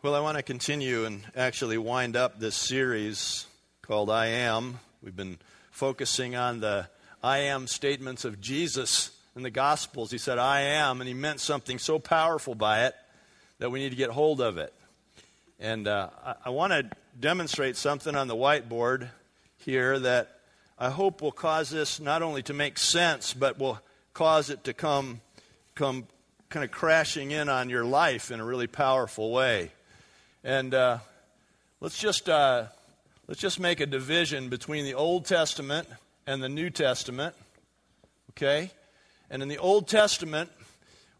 Well, I want to continue and actually wind up this series called I Am. We've been focusing on the I am statements of Jesus in the Gospels. He said, I am, and he meant something so powerful by it that we need to get hold of it. And uh, I, I want to demonstrate something on the whiteboard here that I hope will cause this not only to make sense, but will cause it to come, come kind of crashing in on your life in a really powerful way. And uh, let's just uh, let's just make a division between the Old Testament and the New Testament. Okay, and in the Old Testament,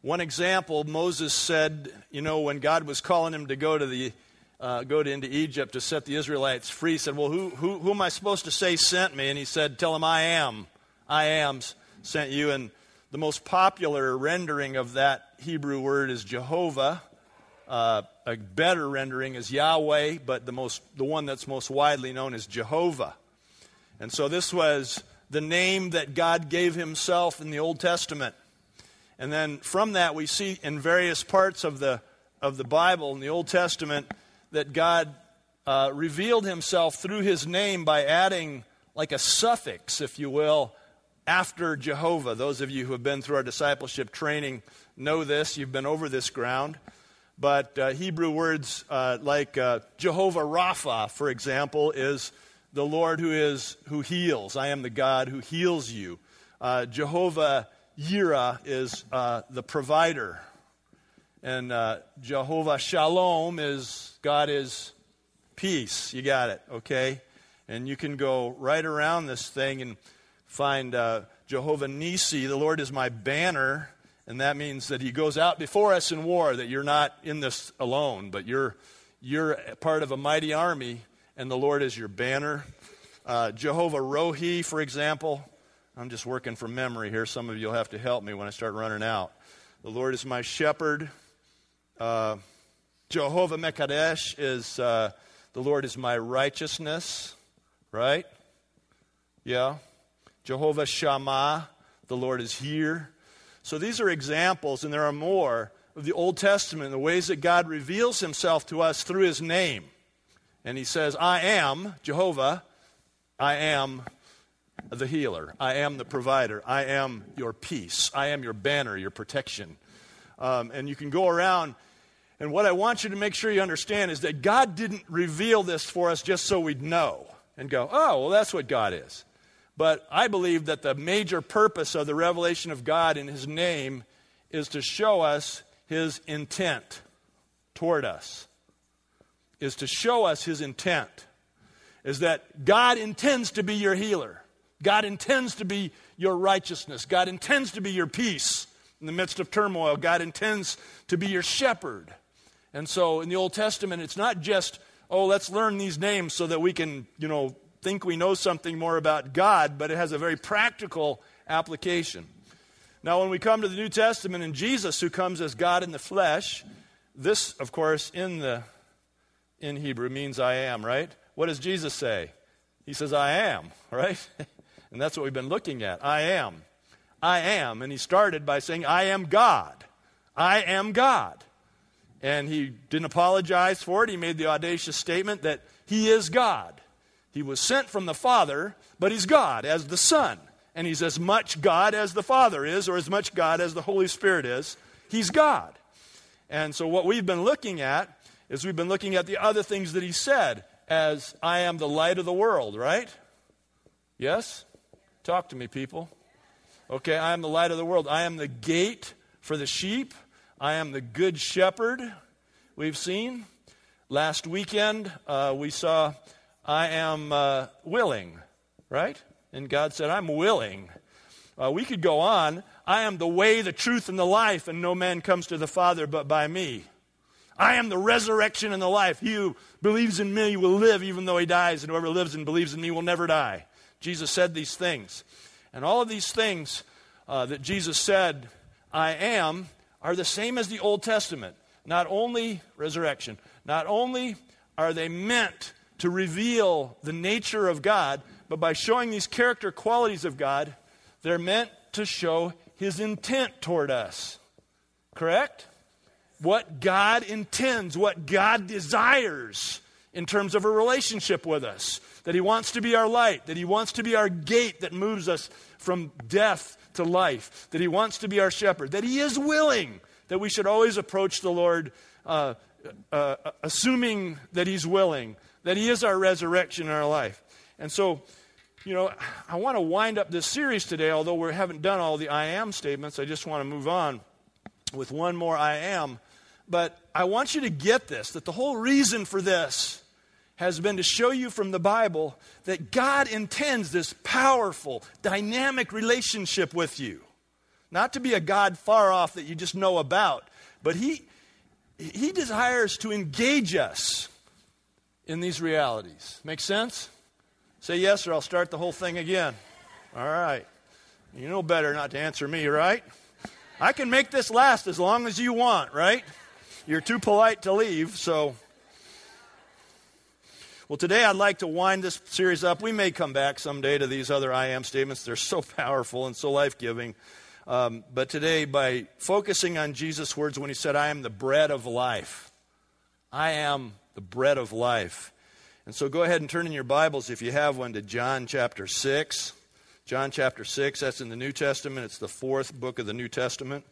one example, Moses said, you know, when God was calling him to go to the uh, go to, into Egypt to set the Israelites free, he said, Well, who, who, who am I supposed to say sent me? And he said, Tell him I am. I am sent you. And the most popular rendering of that Hebrew word is Jehovah. Uh, a better rendering is Yahweh, but the, most, the one that's most widely known is Jehovah. And so this was the name that God gave himself in the Old Testament. And then from that, we see in various parts of the, of the Bible, in the Old Testament, that God uh, revealed himself through his name by adding like a suffix, if you will, after Jehovah. Those of you who have been through our discipleship training know this, you've been over this ground. But uh, Hebrew words uh, like uh, Jehovah Rapha, for example, is the Lord who is who heals. I am the God who heals you. Uh, Jehovah Yireh is uh, the provider, and uh, Jehovah Shalom is God is peace. You got it, okay? And you can go right around this thing and find Jehovah Nisi. The Lord is my banner and that means that he goes out before us in war, that you're not in this alone, but you're, you're part of a mighty army, and the Lord is your banner. Uh, Jehovah Rohi, for example. I'm just working from memory here. Some of you will have to help me when I start running out. The Lord is my shepherd. Uh, Jehovah Mekadesh is uh, the Lord is my righteousness, right? Yeah. Jehovah Shammah, the Lord is here. So these are examples, and there are more, of the Old Testament, the ways that God reveals himself to us through his name. And he says, I am Jehovah, I am the healer, I am the provider, I am your peace, I am your banner, your protection. Um, and you can go around. And what I want you to make sure you understand is that God didn't reveal this for us just so we'd know and go, oh, well, that's what God is. But I believe that the major purpose of the revelation of God in His name is to show us His intent toward us, is to show us His intent. Is that God intends to be your healer. God intends to be your righteousness. God intends to be your peace in the midst of turmoil. God intends to be your shepherd. And so in the Old Testament, it's not just, oh, let's learn these names so that we can, you know, think we know something more about God, but it has a very practical application. Now, when we come to the New Testament and Jesus, who comes as God in the flesh, this, of course, in the in Hebrew means I am, right? What does Jesus say? He says, I am, right? and that's what we've been looking at. I am. I am. And he started by saying, I am God. I am God. And he didn't apologize for it. He made the audacious statement that he is God. He was sent from the Father, but he's God as the Son. And he's as much God as the Father is, or as much God as the Holy Spirit is. He's God. And so, what we've been looking at is we've been looking at the other things that he said, as I am the light of the world, right? Yes? Talk to me, people. Okay, I am the light of the world. I am the gate for the sheep. I am the good shepherd, we've seen. Last weekend, uh, we saw I am uh, willing, right? And God said, I'm willing. Uh, we could go on. I am the way, the truth, and the life, and no man comes to the Father but by me. I am the resurrection and the life. He who believes in me will live even though he dies, and whoever lives and believes in me will never die. Jesus said these things. And all of these things uh, that Jesus said, I am, are the same as the Old Testament. Not only resurrection, not only are they meant to reveal the nature of God, but by showing these character qualities of God, they're meant to show his intent toward us. Correct? what God intends, what God desires in terms of a relationship with us. That He wants to be our light, that He wants to be our gate that moves us from death to life, that He wants to be our shepherd, that He is willing, that we should always approach the Lord uh, uh, assuming that He's willing, that He is our resurrection in our life. And so, you know, I want to wind up this series today, although we haven't done all the I am statements. I just want to move on with one more I am. But I want you to get this that the whole reason for this has been to show you from the Bible that God intends this powerful, dynamic relationship with you. Not to be a God far off that you just know about, but He, he desires to engage us in these realities. Make sense? Say yes, or I'll start the whole thing again. All right. You know better not to answer me, right? I can make this last as long as you want, right? You're too polite to leave, so. Well, today I'd like to wind this series up. We may come back someday to these other I am statements. They're so powerful and so life giving. Um, but today, by focusing on Jesus' words when he said, I am the bread of life, I am the bread of life. And so go ahead and turn in your Bibles, if you have one, to John chapter 6. John chapter 6, that's in the New Testament. It's the fourth book of the New Testament.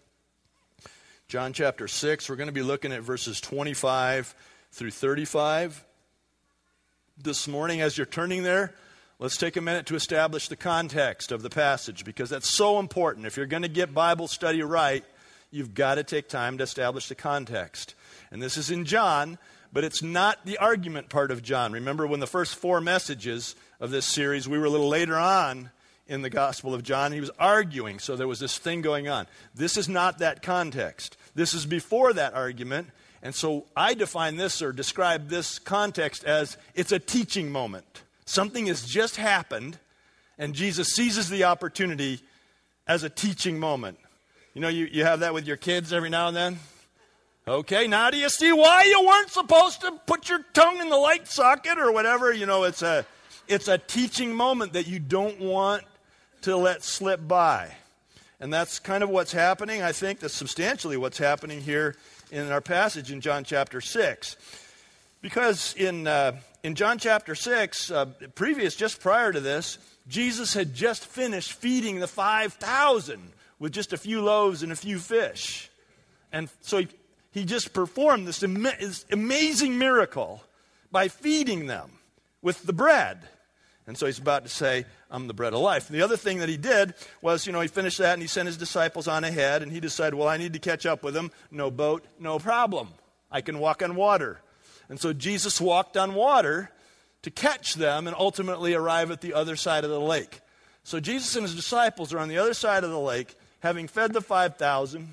John chapter 6, we're going to be looking at verses 25 through 35 this morning as you're turning there, let's take a minute to establish the context of the passage because that's so important. If you're going to get Bible study right, you've got to take time to establish the context. And this is in John, but it's not the argument part of John. Remember when the first four messages of this series, we were a little later on in the Gospel of John. He was arguing, so there was this thing going on. This is not that context. This is before that argument, and so I define this or describe this context as it's a teaching moment. Something has just happened, and Jesus seizes the opportunity as a teaching moment. You know, you, you have that with your kids every now and then? Okay, now do you see why you weren't supposed to put your tongue in the light socket or whatever? You know, it's a, it's a teaching moment that you don't want to let slip by. And that's kind of what's happening. I think that's substantially what's happening here in our passage in John chapter 6. Because in, uh, in John chapter 6, uh, previous, just prior to this, Jesus had just finished feeding the 5,000 with just a few loaves and a few fish. And so he, he just performed this, amazing miracle by feeding them with the bread. And so he's about to say, I'm the bread of life. And the other thing that he did was, you know, he finished that and he sent his disciples on ahead and he decided, well, I need to catch up with them. No boat, no problem. I can walk on water. And so Jesus walked on water to catch them and ultimately arrive at the other side of the lake. So Jesus and his disciples are on the other side of the lake, having fed the 5,000,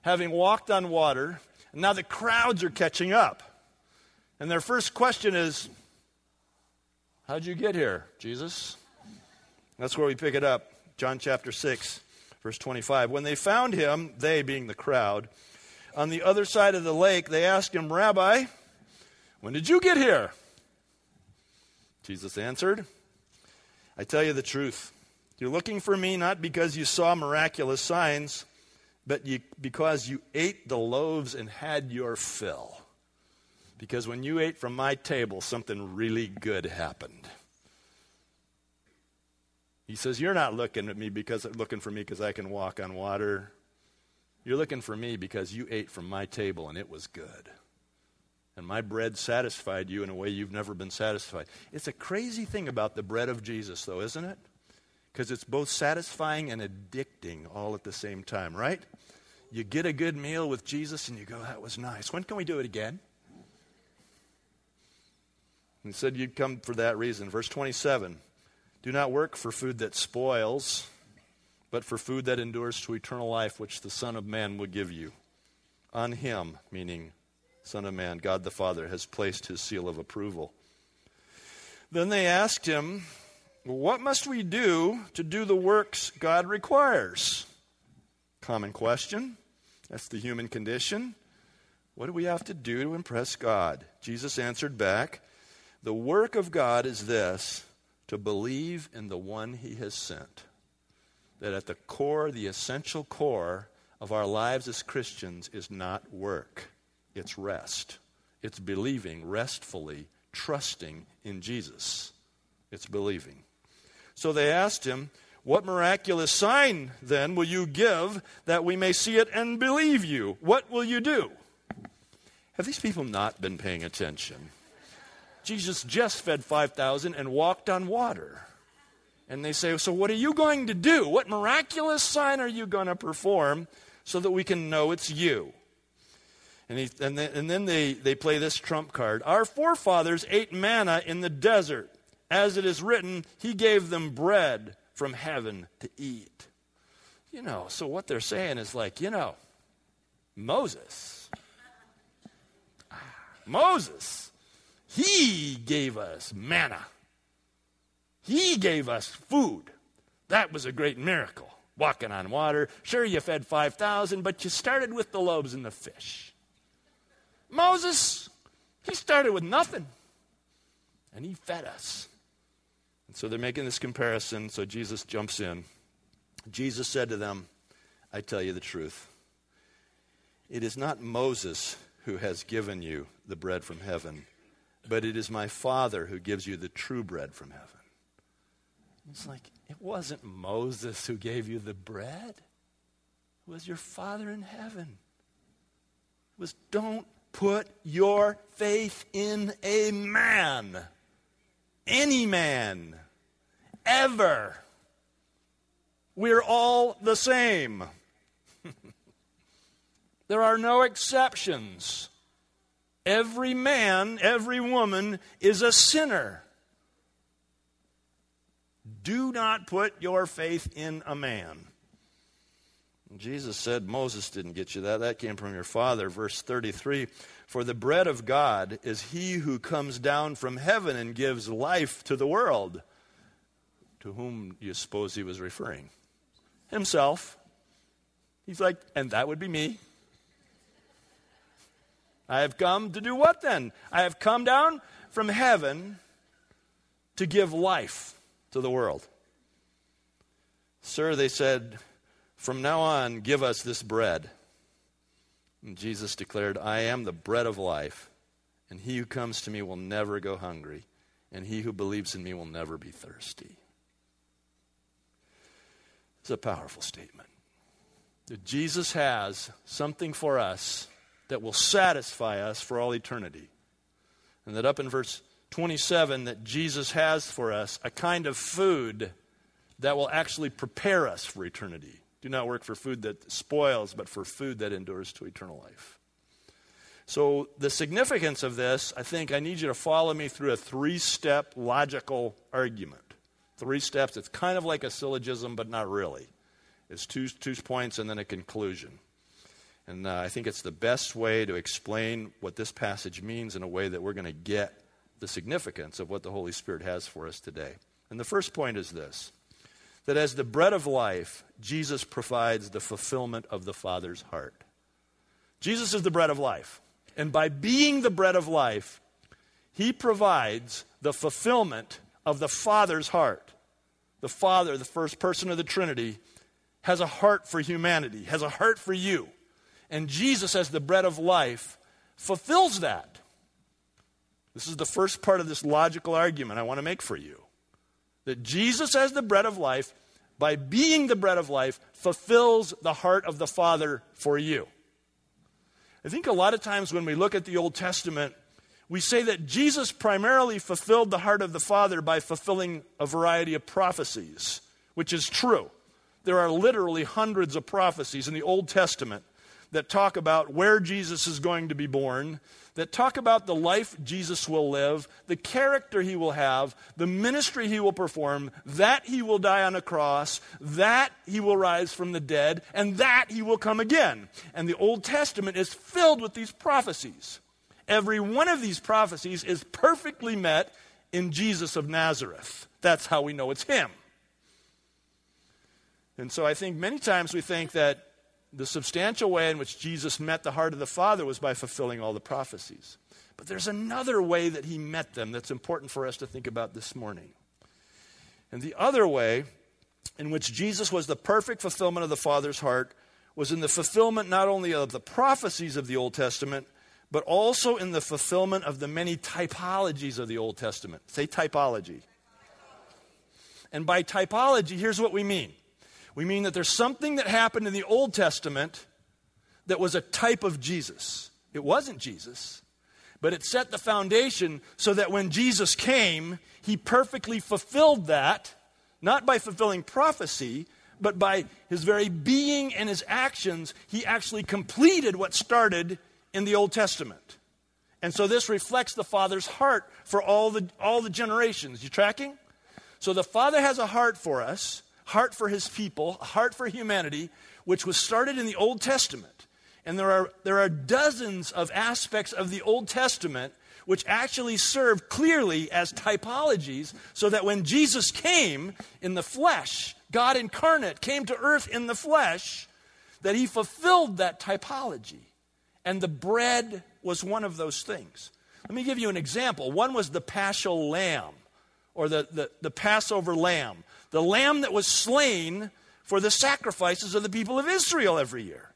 having walked on water, and now the crowds are catching up. And their first question is, How'd you get here, Jesus? That's where we pick it up. John chapter 6, verse 25. When they found him, they being the crowd, on the other side of the lake, they asked him, Rabbi, when did you get here? Jesus answered, I tell you the truth. You're looking for me not because you saw miraculous signs, but you, because you ate the loaves and had your fill. Because when you ate from my table, something really good happened. He says, You're not looking at me because looking for me because I can walk on water. You're looking for me because you ate from my table and it was good. And my bread satisfied you in a way you've never been satisfied. It's a crazy thing about the bread of Jesus, though, isn't it? Because it's both satisfying and addicting all at the same time, right? You get a good meal with Jesus and you go, That was nice. When can we do it again? He said you'd come for that reason. Verse 27 Do not work for food that spoils, but for food that endures to eternal life, which the Son of Man will give you. On him, meaning Son of Man, God the Father, has placed his seal of approval. Then they asked him, What must we do to do the works God requires? Common question. That's the human condition. What do we have to do to impress God? Jesus answered back, the work of God is this to believe in the one he has sent. That at the core, the essential core of our lives as Christians is not work, it's rest. It's believing restfully, trusting in Jesus. It's believing. So they asked him, What miraculous sign then will you give that we may see it and believe you? What will you do? Have these people not been paying attention? Jesus just fed 5,000 and walked on water. And they say, So what are you going to do? What miraculous sign are you going to perform so that we can know it's you? And, he, and, then, and then they, they play this trump card. Our forefathers ate manna in the desert. As it is written, He gave them bread from heaven to eat. You know, so what they're saying is like, you know, Moses. Ah, Moses. He gave us manna. He gave us food. That was a great miracle. Walking on water. Sure, you fed 5,000, but you started with the loaves and the fish. Moses, he started with nothing, and he fed us. So they're making this comparison, so Jesus jumps in. Jesus said to them, I tell you the truth. It is not Moses who has given you the bread from heaven, but it is my Father who gives you the true bread from heaven. It's like, it wasn't Moses who gave you the bread, it was your Father in heaven. It was don't put your faith in a man, any man, ever. We're all the same. there are no exceptions. Every man, every woman is a sinner. Do not put your faith in a man. Jesus said, Moses didn't get you that. That came from your father. Verse 33 For the bread of God is he who comes down from heaven and gives life to the world. To whom do you suppose he was referring? Himself. He's like, and that would be me. I have come to do what then? I have come down from heaven to give life to the world. Sir, they said, from now on, give us this bread. And Jesus declared, I am the bread of life, and he who comes to me will never go hungry, and he who believes in me will never be thirsty. It's a powerful statement. That Jesus has something for us that will satisfy us for all eternity. And that up in verse 27 that Jesus has for us a kind of food that will actually prepare us for eternity. Do not work for food that spoils, but for food that endures to eternal life. So, the significance of this, I think I need you to follow me through a three step logical argument. Three steps. It's kind of like a syllogism, but not really. It's two, two points and then a conclusion. And uh, I think it's the best way to explain what this passage means in a way that we're going to get the significance of what the Holy Spirit has for us today. And the first point is this that as the bread of life, Jesus provides the fulfillment of the Father's heart. Jesus is the bread of life. And by being the bread of life, he provides the fulfillment of the Father's heart. The Father, the first person of the Trinity, has a heart for humanity, has a heart for you. And Jesus, as the bread of life, fulfills that. This is the first part of this logical argument I want to make for you. That Jesus, as the bread of life, by being the bread of life, fulfills the heart of the Father for you. I think a lot of times when we look at the Old Testament, we say that Jesus primarily fulfilled the heart of the Father by fulfilling a variety of prophecies, which is true. There are literally hundreds of prophecies in the Old Testament that talk about where Jesus is going to be born, that talk about the life Jesus will live, the character he will have, the ministry he will perform, that he will die on a cross, that he will rise from the dead, and that he will come again. And the Old Testament is filled with these prophecies. Every one of these prophecies is perfectly met in Jesus of Nazareth. That's how we know it's him. And so I think many times we think that the substantial way in which Jesus met the heart of the Father was by fulfilling all the prophecies. But there's another way that he met them that's important for us to think about this morning. And the other way in which Jesus was the perfect fulfillment of the Father's heart was in the fulfillment not only of the prophecies of the Old Testament, but also in the fulfillment of the many typologies of the Old Testament. Say typology. And by typology, here's what we mean we mean that there's something that happened in the Old Testament that was a type of Jesus. It wasn't Jesus, but it set the foundation so that when Jesus came, he perfectly fulfilled that, not by fulfilling prophecy, but by his very being and his actions, he actually completed what started in the Old Testament. And so this reflects the Father's heart for all the, all the generations. You tracking? So the Father has a heart for us, heart for his people, a heart for humanity, which was started in the Old Testament. And there are, there are dozens of aspects of the Old Testament which actually serve clearly as typologies, so that when Jesus came in the flesh, God incarnate came to earth in the flesh, that he fulfilled that typology. And the bread was one of those things. Let me give you an example. One was the paschal lamb, or the, the, the Passover lamb, the lamb that was slain for the sacrifices of the people of Israel every year.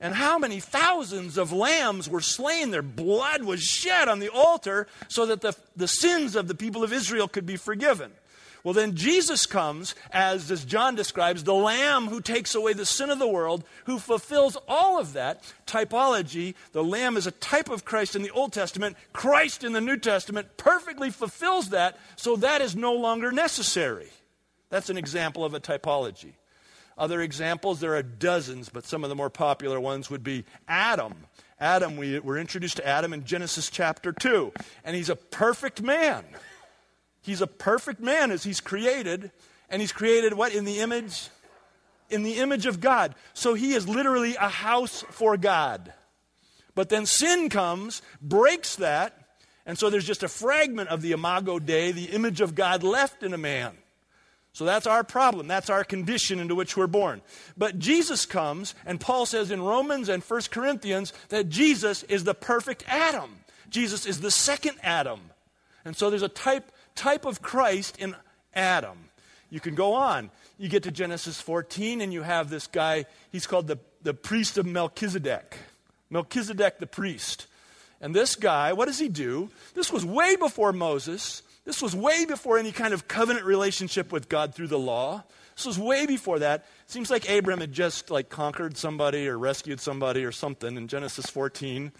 And how many thousands of lambs were slain? Their blood was shed on the altar so that the, the sins of the people of Israel could be forgiven. Well, then Jesus comes as, as John describes, the Lamb who takes away the sin of the world, who fulfills all of that typology. The Lamb is a type of Christ in the Old Testament. Christ in the New Testament perfectly fulfills that, so that is no longer necessary. That's an example of a typology. Other examples, there are dozens, but some of the more popular ones would be Adam. Adam, we were introduced to Adam in Genesis chapter 2, and he's a perfect man. He's a perfect man as he's created, and he's created what? In the image? In the image of God. So he is literally a house for God. But then sin comes, breaks that, and so there's just a fragment of the imago Dei, the image of God left in a man. So that's our problem. That's our condition into which we're born. But Jesus comes, and Paul says in Romans and 1 Corinthians that Jesus is the perfect Adam. Jesus is the second Adam. And so there's a type type of Christ in Adam. You can go on. You get to Genesis 14, and you have this guy, he's called the, the priest of Melchizedek. Melchizedek the priest. And this guy, what does he do? This was way before Moses. This was way before any kind of covenant relationship with God through the law. This was way before that. It seems like Abram had just like conquered somebody or rescued somebody or something in Genesis 14.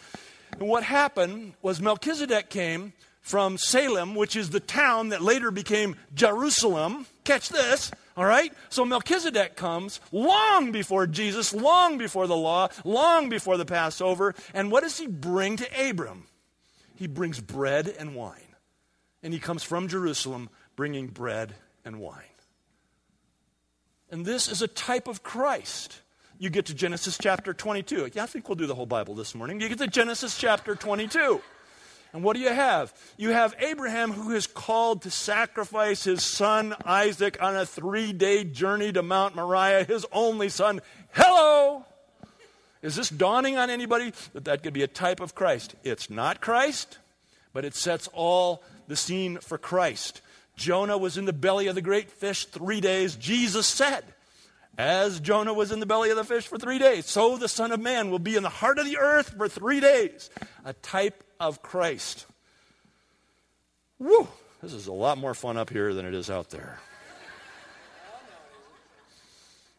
And what happened was Melchizedek came from Salem, which is the town that later became Jerusalem. Catch this, all right? So Melchizedek comes long before Jesus, long before the law, long before the Passover. And what does he bring to Abram? He brings bread and wine. And he comes from Jerusalem bringing bread and wine. And this is a type of Christ. You get to Genesis chapter 22. Yeah, I think we'll do the whole Bible this morning. You get to Genesis chapter 22. And what do you have? You have Abraham who is called to sacrifice his son Isaac on a three day journey to Mount Moriah, his only son. Hello! Is this dawning on anybody that that could be a type of Christ? It's not Christ, but it sets all the scene for Christ. Jonah was in the belly of the great fish three days. Jesus said, as Jonah was in the belly of the fish for three days, so the Son of Man will be in the heart of the earth for three days. A type of Christ. Woo! This is a lot more fun up here than it is out there.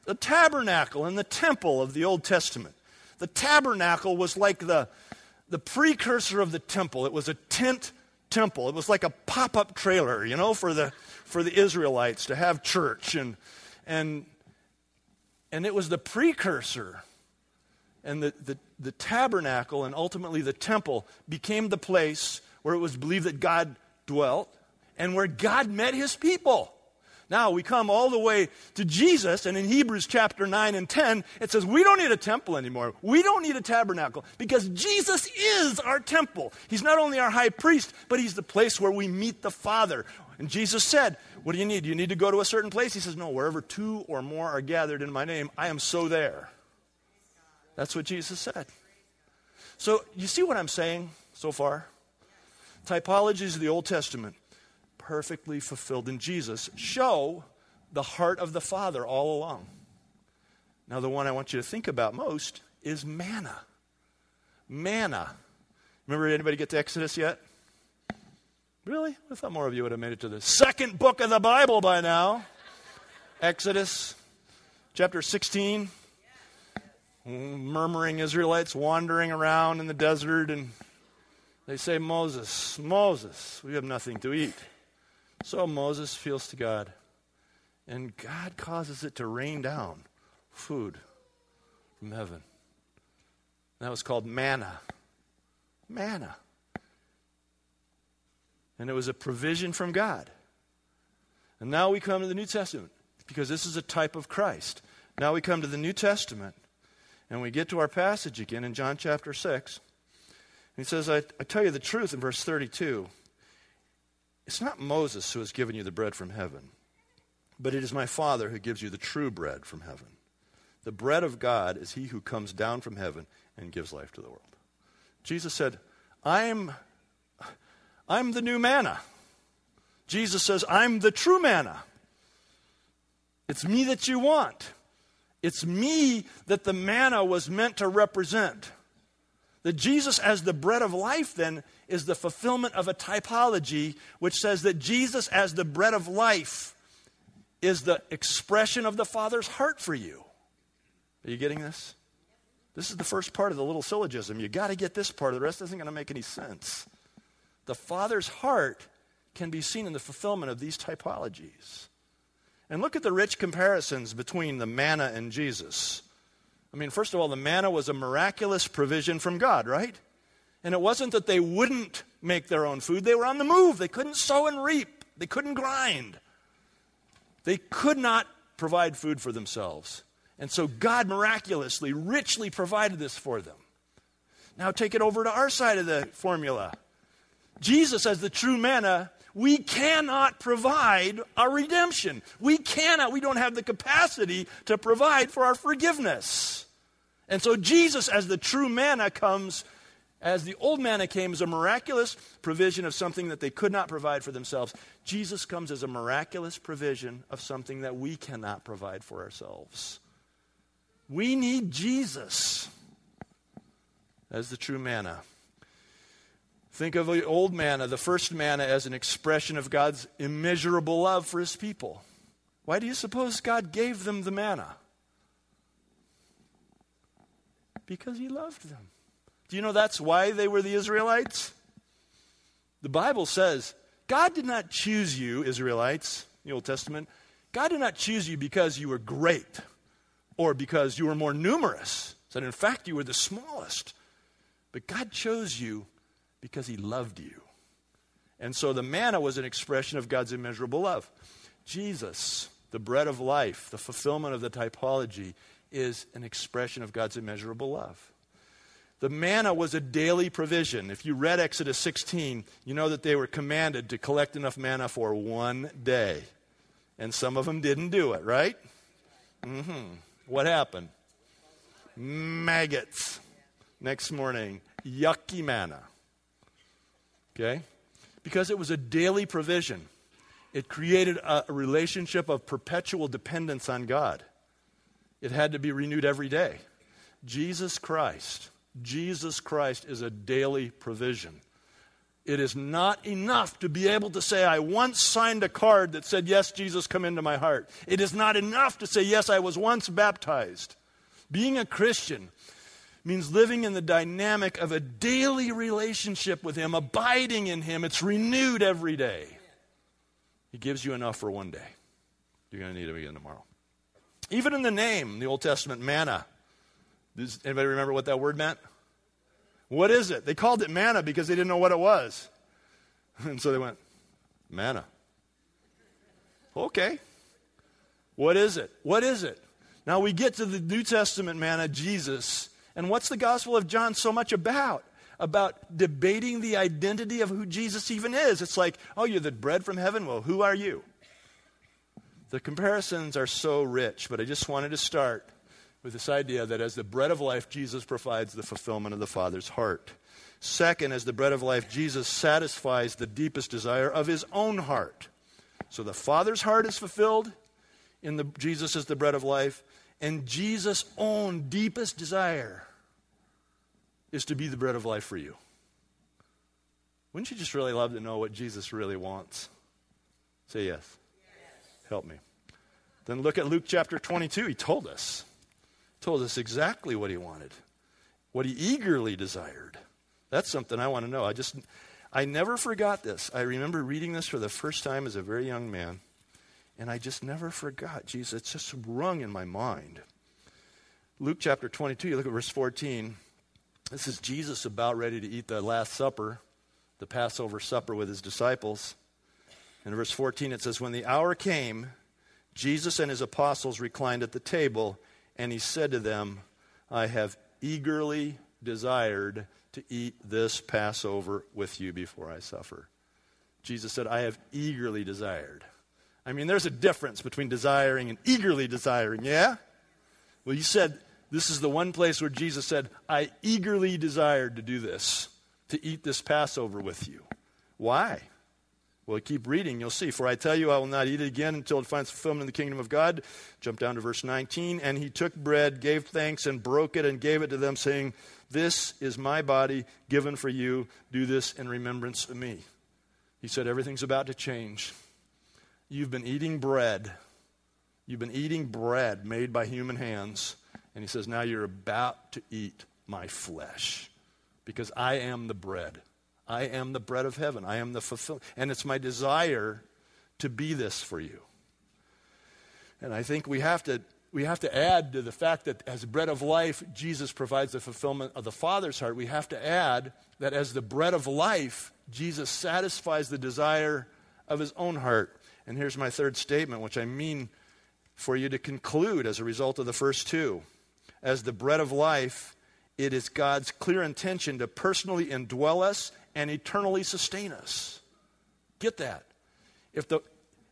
The tabernacle and the temple of the Old Testament. The tabernacle was like the, the precursor of the temple. It was a tent temple. It was like a pop up trailer, you know, for the, for the Israelites to have church. And, and, and it was the precursor and the, the, the tabernacle and ultimately the temple became the place where it was believed that God dwelt and where God met his people. Now we come all the way to Jesus, and in Hebrews chapter 9 and 10, it says, We don't need a temple anymore. We don't need a tabernacle because Jesus is our temple. He's not only our high priest, but he's the place where we meet the Father. And Jesus said, What do you need? You need to go to a certain place? He says, No, wherever two or more are gathered in my name, I am so there. That's what Jesus said. So, you see what I'm saying so far? Typologies of the Old Testament, perfectly fulfilled in Jesus, show the heart of the Father all along. Now, the one I want you to think about most is manna. Manna. Remember anybody get to Exodus yet? Really? I thought more of you would have made it to the second book of the Bible by now. Exodus chapter 16. Murmuring Israelites wandering around in the desert, and they say, Moses, Moses, we have nothing to eat. So Moses feels to God, and God causes it to rain down food from heaven. That was called manna. Manna. And it was a provision from God. And now we come to the New Testament because this is a type of Christ. Now we come to the New Testament and we get to our passage again in John chapter 6. And He says, I, I tell you the truth in verse 32. It's not Moses who has given you the bread from heaven, but it is my Father who gives you the true bread from heaven. The bread of God is he who comes down from heaven and gives life to the world. Jesus said, I'm, I'm the new manna. Jesus says, I'm the true manna. It's me that you want. It's me that the manna was meant to represent. That Jesus, as the bread of life, then, is the fulfillment of a typology which says that Jesus, as the bread of life, is the expression of the Father's heart for you. Are you getting this? This is the first part of the little syllogism. You got to get this part. The rest isn't going to make any sense. The Father's heart can be seen in the fulfillment of these typologies. And look at the rich comparisons between the manna and Jesus. I mean, first of all, the manna was a miraculous provision from God, right? And it wasn't that they wouldn't make their own food, they were on the move. They couldn't sow and reap, they couldn't grind. They could not provide food for themselves. And so God miraculously, richly provided this for them. Now take it over to our side of the formula. Jesus, as the true manna, we cannot provide our redemption. We cannot, we don't have the capacity to provide for our forgiveness. And so Jesus, as the true manna, comes as the old manna came as a miraculous provision of something that they could not provide for themselves. Jesus comes as a miraculous provision of something that we cannot provide for ourselves. We need Jesus as the true manna. Think of the old manna, the first manna, as an expression of God's immeasurable love for his people. Why do you suppose God gave them the manna? Because he loved them. Do you know that's why they were the Israelites? The Bible says God did not choose you, Israelites, the Old Testament. God did not choose you because you were great or because you were more numerous. That in fact you were the smallest. But God chose you because he loved you. And so the manna was an expression of God's immeasurable love. Jesus, the bread of life, the fulfillment of the typology, is an expression of God's immeasurable love. The manna was a daily provision. If you read Exodus 16, you know that they were commanded to collect enough manna for one day. And some of them didn't do it, right? Mm-hmm. What happened? Maggots. Next morning, yucky manna. Okay? Because it was a daily provision. It created a relationship of perpetual dependence on God. It had to be renewed every day. Jesus Christ, Jesus Christ is a daily provision. It is not enough to be able to say, I once signed a card that said, Yes, Jesus, come into my heart. It is not enough to say, Yes, I was once baptized. Being a Christian means living in the dynamic of a daily relationship with Him, abiding in Him. It's renewed every day. He gives you enough for one day. You're going to need it again tomorrow. Even in the name, the Old Testament, manna. Does anybody remember what that word meant? What is it? They called it manna because they didn't know what it was. And so they went, manna. Okay. What is it? What is it? Now we get to the New Testament manna, Jesus, and what's the Gospel of John so much about? About debating the identity of who Jesus even is. It's like, oh, you're the bread from heaven? Well, who are you? The comparisons are so rich, but I just wanted to start with this idea that as the bread of life, Jesus provides the fulfillment of the Father's heart. Second, as the bread of life, Jesus satisfies the deepest desire of his own heart. So the Father's heart is fulfilled in the Jesus as the bread of life, And Jesus' own deepest desire is to be the bread of life for you. Wouldn't you just really love to know what Jesus really wants? Say yes. yes. Help me. Then look at Luke chapter 22. He told us. Told us exactly what he wanted, what he eagerly desired. That's something I want to know. I just I never forgot this. I remember reading this for the first time as a very young man, and I just never forgot. Jesus, it's just rung in my mind. Luke chapter 22, you look at verse 14. This is Jesus about ready to eat the Last Supper, the Passover supper with his disciples. In verse 14, it says, When the hour came, Jesus and his apostles reclined at the table, and he said to them, I have eagerly desired to eat this Passover with you before I suffer. Jesus said, I have eagerly desired. I mean, there's a difference between desiring and eagerly desiring, yeah? Well, you said this is the one place where Jesus said, I eagerly desired to do this, to eat this Passover with you. Why? Well, keep reading, you'll see. For I tell you, I will not eat it again until it finds fulfillment in the kingdom of God. Jump down to verse 19. And he took bread, gave thanks, and broke it, and gave it to them, saying, This is my body given for you. Do this in remembrance of me. He said, Everything's about to change. You've been eating bread. You've been eating bread made by human hands. And he says, Now you're about to eat my flesh because I am the bread. I am the bread of heaven. I am the fulfillment. And it's my desire to be this for you. And I think we have to we have to add to the fact that as bread of life, Jesus provides the fulfillment of the Father's heart. We have to add that as the bread of life, Jesus satisfies the desire of his own heart. And here's my third statement, which I mean for you to conclude as a result of the first two. As the bread of life, it is God's clear intention to personally indwell us and eternally sustain us. Get that. If, the,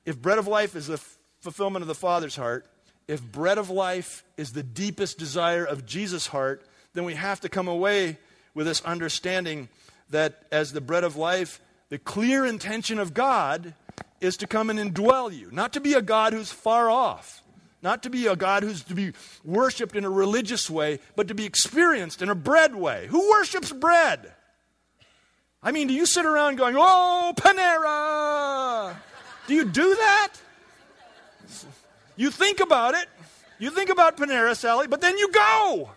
if bread of life is the fulfillment of the Father's heart, if bread of life is the deepest desire of Jesus' heart, then we have to come away with this understanding that as the bread of life, the clear intention of God is to come and indwell you, not to be a God who's far off, not to be a God who's to be worshiped in a religious way, but to be experienced in a bread way. Who worships bread? I mean, do you sit around going, oh, Panera? Do you do that? You think about it. You think about Panera, Sally, but then you go.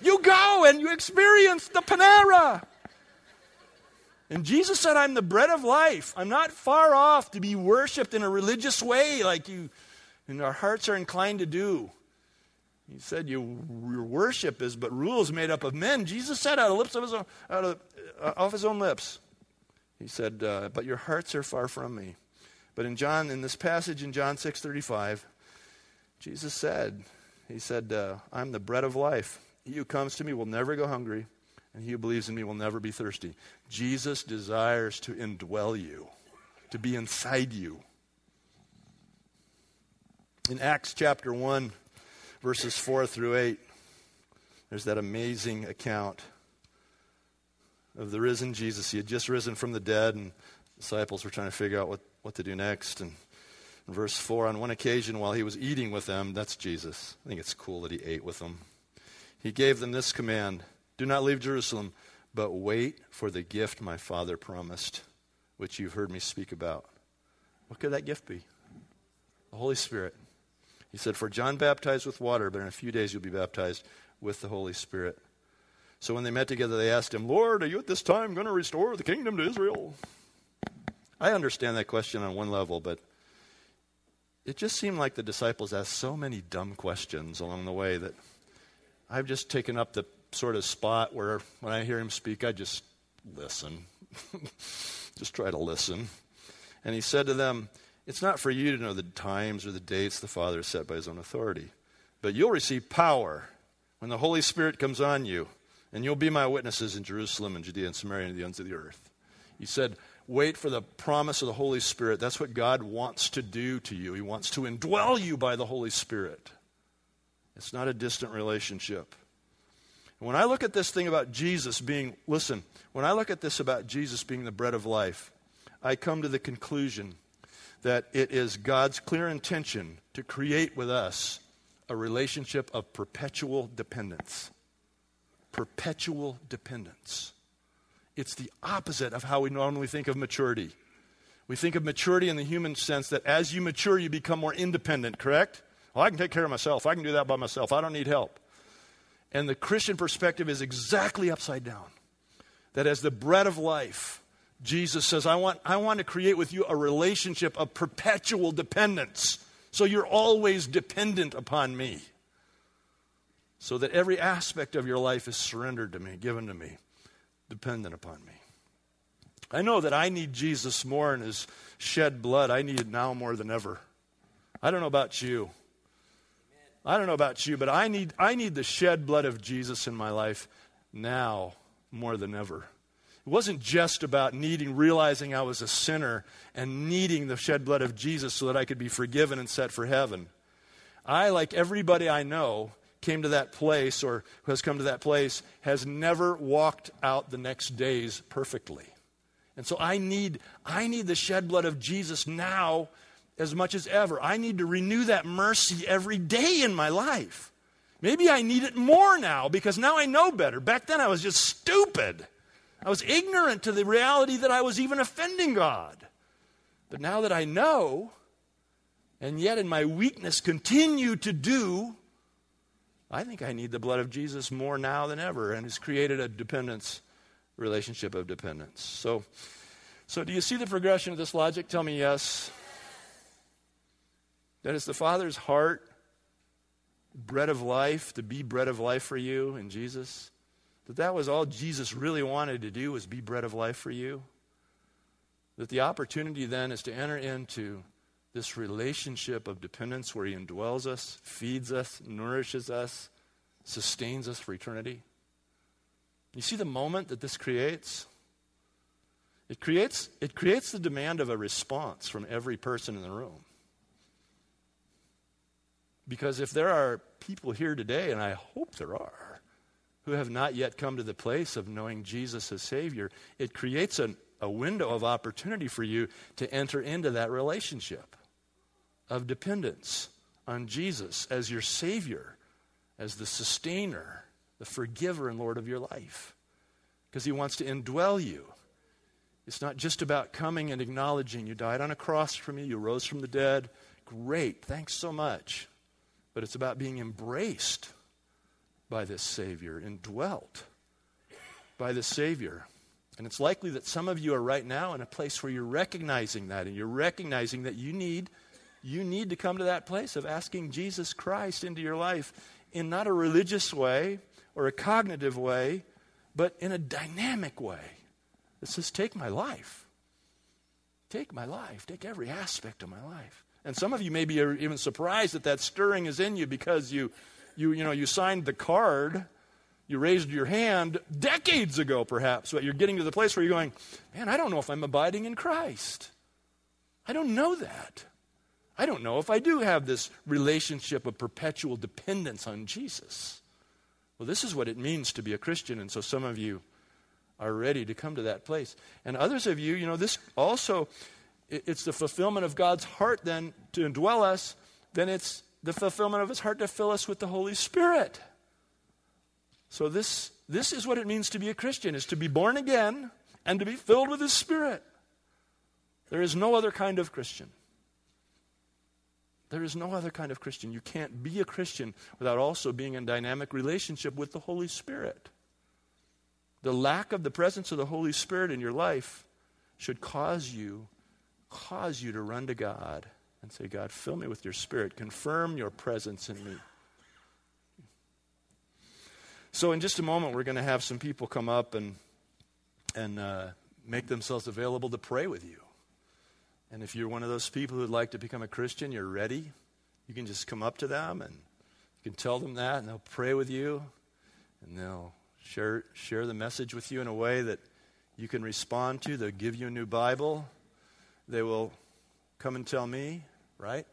You go and you experience the Panera. And Jesus said, I'm the bread of life. I'm not far off to be worshiped in a religious way like you and our hearts are inclined to do. He said, you, Your worship is but rules made up of men. Jesus said out of, lips of his own, out of uh, off his own lips. He said, uh, "But your hearts are far from me." But in John, in this passage in John six thirty five, Jesus said, "He said, uh, I'm the bread of life. He who comes to me will never go hungry, and he who believes in me will never be thirsty." Jesus desires to indwell you, to be inside you. In Acts chapter one, verses four through eight, there's that amazing account of the risen Jesus. He had just risen from the dead, and disciples were trying to figure out what, what to do next. And in verse 4, on one occasion while he was eating with them, that's Jesus. I think it's cool that he ate with them. He gave them this command Do not leave Jerusalem, but wait for the gift my Father promised, which you've heard me speak about. What could that gift be? The Holy Spirit. He said, For John baptized with water, but in a few days you'll be baptized with the Holy Spirit. So when they met together, they asked him, Lord, are you at this time going to restore the kingdom to Israel? I understand that question on one level, but it just seemed like the disciples asked so many dumb questions along the way that I've just taken up the sort of spot where when I hear him speak, I just listen. just try to listen. And he said to them, It's not for you to know the times or the dates the Father has set by his own authority, but you'll receive power when the Holy Spirit comes on you and you'll be my witnesses in Jerusalem and Judea and Samaria and the ends of the earth. He said, Wait for the promise of the Holy Spirit. That's what God wants to do to you. He wants to indwell you by the Holy Spirit. It's not a distant relationship. When I look at this thing about Jesus being, listen, when I look at this about Jesus being the bread of life, I come to the conclusion that it is God's clear intention to create with us a relationship of perpetual dependence. Perpetual dependence. It's the opposite of how we normally think of maturity. We think of maturity in the human sense that as you mature, you become more independent, correct? Well, I can take care of myself. I can do that by myself. I don't need help. And the Christian perspective is exactly upside down. That as the bread of life, Jesus says, I want, I want to create with you a relationship of perpetual dependence. So you're always dependent upon me. So that every aspect of your life is surrendered to me, given to me, dependent upon me. I know that I need Jesus more in his shed blood. I need it now more than ever. I don't know about you. I don't know about you, but I need, I need the shed blood of Jesus in my life now more than ever. It wasn't just about needing, realizing I was a sinner and needing the shed blood of Jesus so that I could be forgiven and set for heaven. I, like everybody I know, came to that place or who has come to that place has never walked out the next days perfectly. And so I need, I need the shed blood of Jesus now as much as ever. I need to renew that mercy every day in my life. Maybe I need it more now because now I know better. Back then I was just stupid. I was ignorant to the reality that I was even offending God. But now that I know, and yet in my weakness continue to do, I think I need the blood of Jesus more now than ever, and has created a dependence, relationship of dependence. So, so do you see the progression of this logic? Tell me yes. That is the Father's heart, bread of life, to be bread of life for you in Jesus that that was all Jesus really wanted to do was be bread of life for you. That the opportunity then is to enter into this relationship of dependence where he indwells us, feeds us, nourishes us, sustains us for eternity. You see the moment that this creates? It creates, it creates the demand of a response from every person in the room. Because if there are people here today, and I hope there are, who have not yet come to the place of knowing Jesus as Savior, it creates an, a window of opportunity for you to enter into that relationship of dependence on Jesus as your Savior, as the sustainer, the forgiver and Lord of your life. Because He wants to indwell you. It's not just about coming and acknowledging you died on a cross for me, you rose from the dead. Great, thanks so much. But it's about being embraced by this Savior, indwelt by the Savior. And it's likely that some of you are right now in a place where you're recognizing that, and you're recognizing that you need, you need to come to that place of asking Jesus Christ into your life in not a religious way or a cognitive way, but in a dynamic way that says, Take my life. Take my life. Take every aspect of my life. And some of you maybe are even surprised that that stirring is in you because you you, you know, you signed the card, you raised your hand decades ago, perhaps, but you're getting to the place where you're going, man, I don't know if I'm abiding in Christ. I don't know that. I don't know if I do have this relationship of perpetual dependence on Jesus. Well, this is what it means to be a Christian, and so some of you are ready to come to that place. And others of you, you know, this also, it's the fulfillment of God's heart then to indwell us, then it's the fulfillment of his heart to fill us with the Holy Spirit. So this, this is what it means to be a Christian, is to be born again and to be filled with his Spirit. There is no other kind of Christian. There is no other kind of Christian. You can't be a Christian without also being in dynamic relationship with the Holy Spirit. The lack of the presence of the Holy Spirit in your life should cause you cause you to run to God and say, God, fill me with your spirit. Confirm your presence in me. So, in just a moment, we're going to have some people come up and, and uh, make themselves available to pray with you. And if you're one of those people who'd like to become a Christian, you're ready, you can just come up to them and you can tell them that, and they'll pray with you, and they'll share, share the message with you in a way that you can respond to. They'll give you a new Bible. They will come and tell me, right?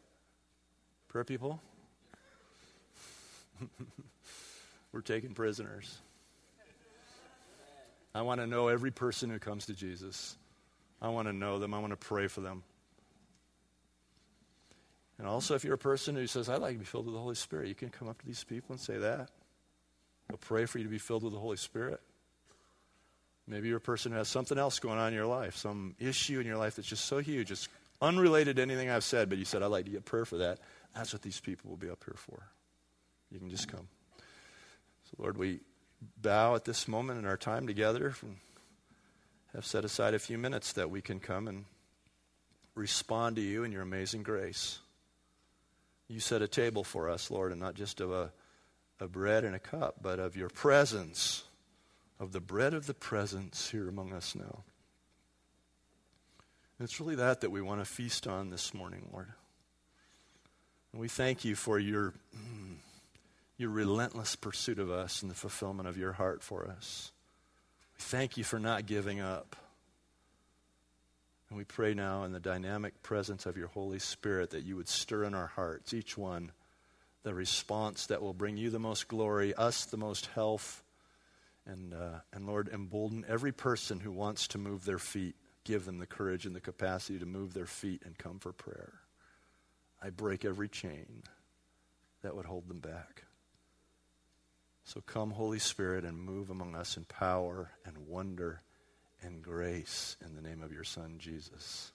Prayer people? We're taking prisoners. I want to know every person who comes to Jesus. I want to know them. I want to pray for them. And also, if you're a person who says, I'd like to be filled with the Holy Spirit, you can come up to these people and say that. They'll pray for you to be filled with the Holy Spirit. Maybe you're a person who has something else going on in your life, some issue in your life that's just so huge, it's unrelated to anything I've said, but you said, I'd like to get prayer for that. That's what these people will be up here for. You can just come. So, Lord, we bow at this moment in our time together have set aside a few minutes that we can come and respond to you in your amazing grace. You set a table for us, Lord, and not just of a, a bread and a cup, but of your presence, of the bread of the presence here among us now. And it's really that that we want to feast on this morning, Lord. And we thank you for your, your relentless pursuit of us and the fulfillment of your heart for us. We thank you for not giving up. And we pray now in the dynamic presence of your Holy Spirit that you would stir in our hearts, each one, the response that will bring you the most glory, us the most health, and, uh, and Lord, embolden every person who wants to move their feet. Give them the courage and the capacity to move their feet and come for prayer. I break every chain that would hold them back. So come, Holy Spirit, and move among us in power and wonder and grace in the name of your Son, Jesus.